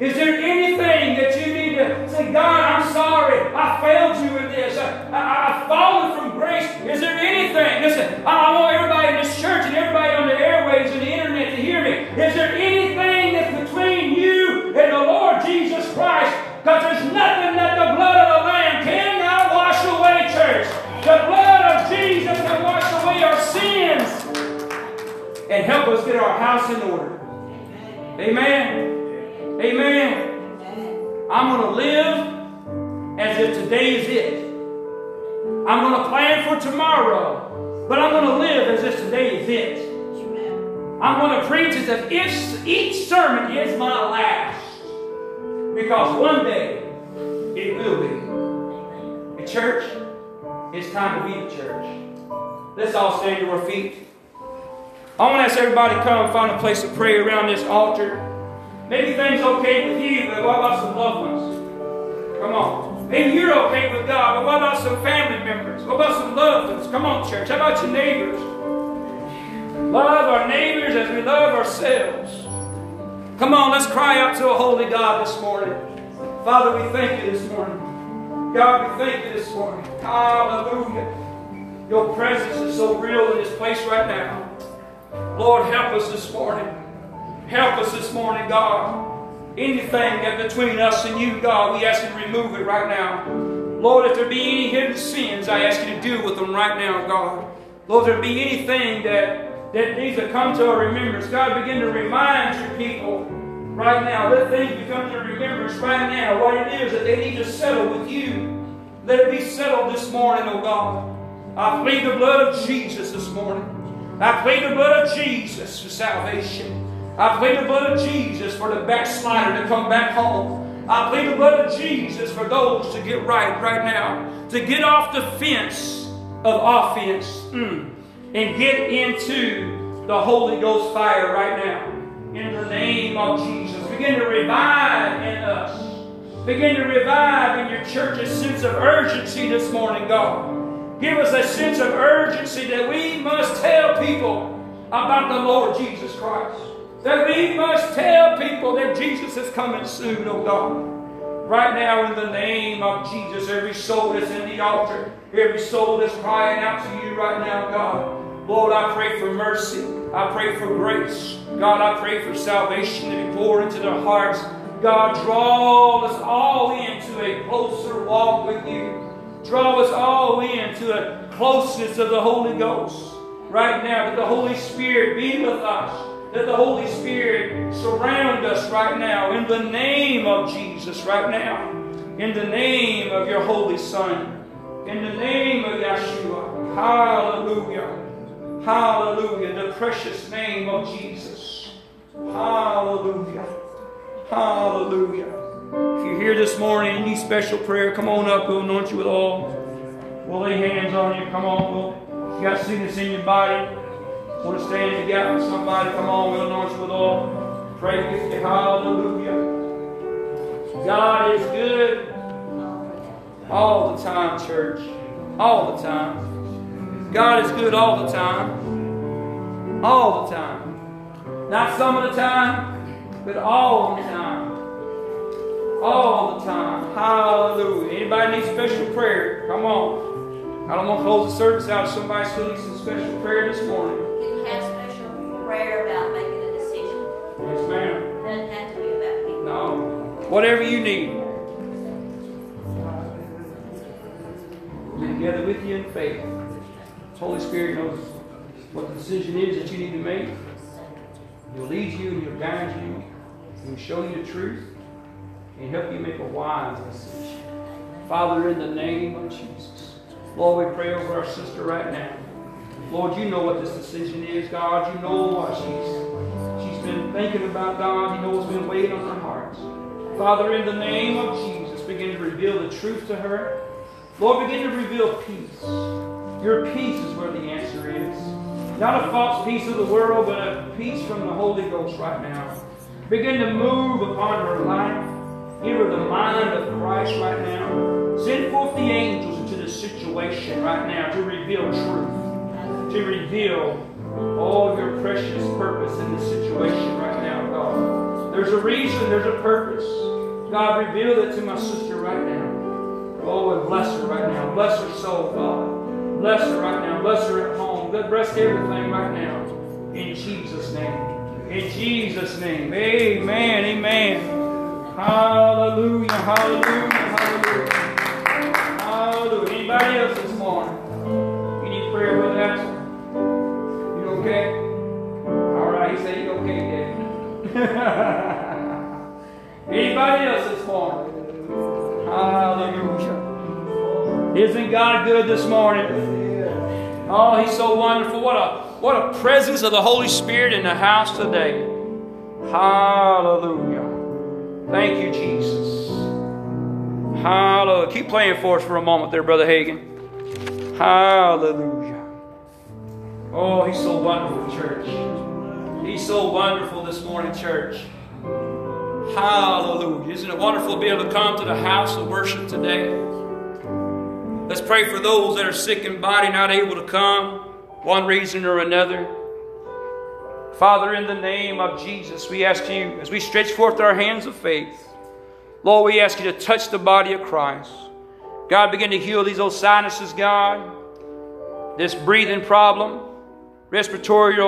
Is there anything that you need to say, God, I'm sorry. I failed you in this. I, I, have fallen from grace. Is there anything? Listen, I, I want everybody in this church and everybody on the airwaves and the internet to hear me. Is there anything that's between you and the Lord Jesus Christ? Because there's nothing that the blood of the Lamb cannot wash away, church. The blood of Jesus can wash away our sins and help us get our house in order. Amen. Amen. I'm going to live as if today is it. I'm going to plan for tomorrow, but I'm going to live as if today is it. I'm going to preach as if each, each sermon is my last. Because one day it will be. A church, it's time to be the church. Let's all stand to our feet. I want to ask everybody to come find a place to pray around this altar. Maybe things okay with you, but what about some loved ones? Come on. Maybe you're okay with God, but what about some family members? What about some loved ones? Come on, church. How about your neighbors? Love our neighbors as we love ourselves. Come on, let's cry out to a holy God this morning. Father, we thank you this morning. God, we thank you this morning. Hallelujah. Your presence is so real in this place right now. Lord, help us this morning. Help us this morning, God. Anything that between us and you, God, we ask you to remove it right now. Lord, if there be any hidden sins, I ask you to deal with them right now, God. Lord, if there be anything that, that needs to come to our remembrance, God, begin to remind your people right now. Let things become to remembrance right now, what it is that they need to settle with you. Let it be settled this morning, oh God. I plead the blood of Jesus this morning. I plead the blood of Jesus for salvation. I plead the blood of Jesus for the backslider to come back home. I plead the blood of Jesus for those to get right right now, to get off the fence of offense mm, and get into the Holy Ghost fire right now. In the name of Jesus. Begin to revive in us. Begin to revive in your church a sense of urgency this morning, God. Give us a sense of urgency that we must tell people about the Lord Jesus Christ. That we must tell people that Jesus is coming soon, oh God. Right now, in the name of Jesus, every soul that's in the altar, every soul that's crying out to you right now, God. Lord, I pray for mercy. I pray for grace. God, I pray for salvation to be poured into their hearts. God, draw us all into a closer walk with you. Draw us all into a closeness of the Holy Ghost. Right now, that the Holy Spirit be with us. That the Holy Spirit surround us right now in the name of Jesus, right now. In the name of your Holy Son. In the name of Yeshua. Hallelujah. Hallelujah. The precious name of Jesus. Hallelujah. Hallelujah. If you're here this morning need special prayer, come on up. We'll anoint you with oil. We'll lay hands on you. Come on. We'll, you got sickness in your body. Want to stand with somebody? Come on. We'll anoint you with oil. Pray with you. Hallelujah. God is good all the time, church. All the time. God is good all the time. All the time. Not some of the time, but all the time. All the time. Hallelujah. Anybody need special prayer? Come on. I don't want to close the service out if somebody still needs some special prayer this morning. Prayer about making a decision. Yes, ma'am. Doesn't have to be about people. No. Whatever you need. Be together with you in faith. The Holy Spirit knows what the decision is that you need to make. He'll lead you and he'll guide you. He'll show you the truth and help you make a wise decision. Father, in the name of Jesus, Lord, we pray over our sister right now. Lord, you know what this decision is, God. You know what she's she's been thinking about, God. You know what's been weighing on her heart. Father, in the name of Jesus, begin to reveal the truth to her. Lord, begin to reveal peace. Your peace is where the answer is. Not a false peace of the world, but a peace from the Holy Ghost right now. Begin to move upon her life. Give her the mind of Christ right now. Send forth the angels into this situation right now to reveal truth, to reveal all your precious purpose in this situation right now, God. There's a reason, there's a purpose. God, reveal it to my sister right now. Oh, and bless her right now. Bless her soul, God. Bless her right now. Bless her at home. God bless everything right now. In Jesus' name. In Jesus' name. Amen. Amen. Hallelujah. Hallelujah. Hallelujah. Hallelujah. Anybody else Anybody else this morning? Hallelujah. Isn't God good this morning? Oh, He's so wonderful. What a what a presence of the Holy Spirit in the house today. Hallelujah. Thank you, Jesus. Hallelujah. Keep playing for us for a moment there, Brother Hagan. Hallelujah. Oh, He's so wonderful, church. He's so wonderful this morning, church. Hallelujah. Isn't it wonderful to be able to come to the house of worship today? Let's pray for those that are sick in body, not able to come, one reason or another. Father, in the name of Jesus, we ask you, as we stretch forth our hands of faith, Lord, we ask you to touch the body of Christ. God, begin to heal these old sinuses, God, this breathing problem, respiratory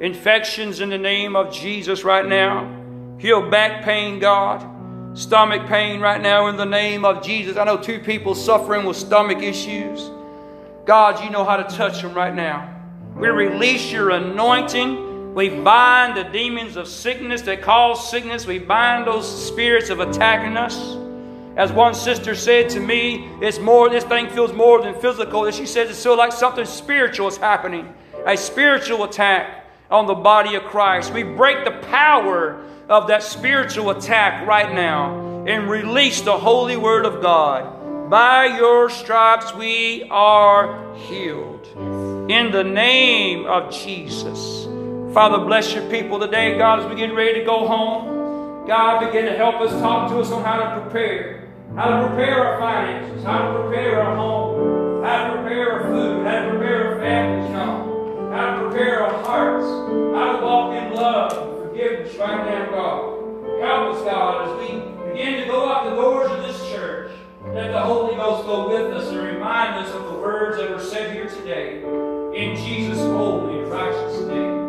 infections in the name of Jesus right now. Heal back pain, God. Stomach pain right now in the name of Jesus. I know two people suffering with stomach issues. God, you know how to touch them right now. We release your anointing. We bind the demons of sickness that cause sickness. We bind those spirits of attacking us. As one sister said to me, it's more, this thing feels more than physical. And She says it's so like something spiritual is happening. A spiritual attack on the body of Christ. We break the power of that spiritual attack right now and release the holy word of God. By your stripes we are healed. In the name of Jesus. Father, bless your people today, God, as we get ready to go home. God, begin to help us, talk to us on how to prepare. How to prepare our finances, how to prepare our home, how to prepare our food, how to prepare our families, God. I prepare our hearts. I walk in love and forgiveness right now, God. Help us, God, as we begin to go out the doors of this church. Let the Holy Ghost go with us and remind us of the words that were said here today. In Jesus' holy and righteous name.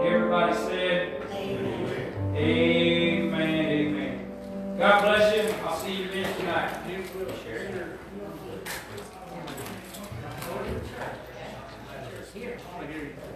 Everybody said, Amen. Amen. Amen. God bless you. I'll see you again tonight.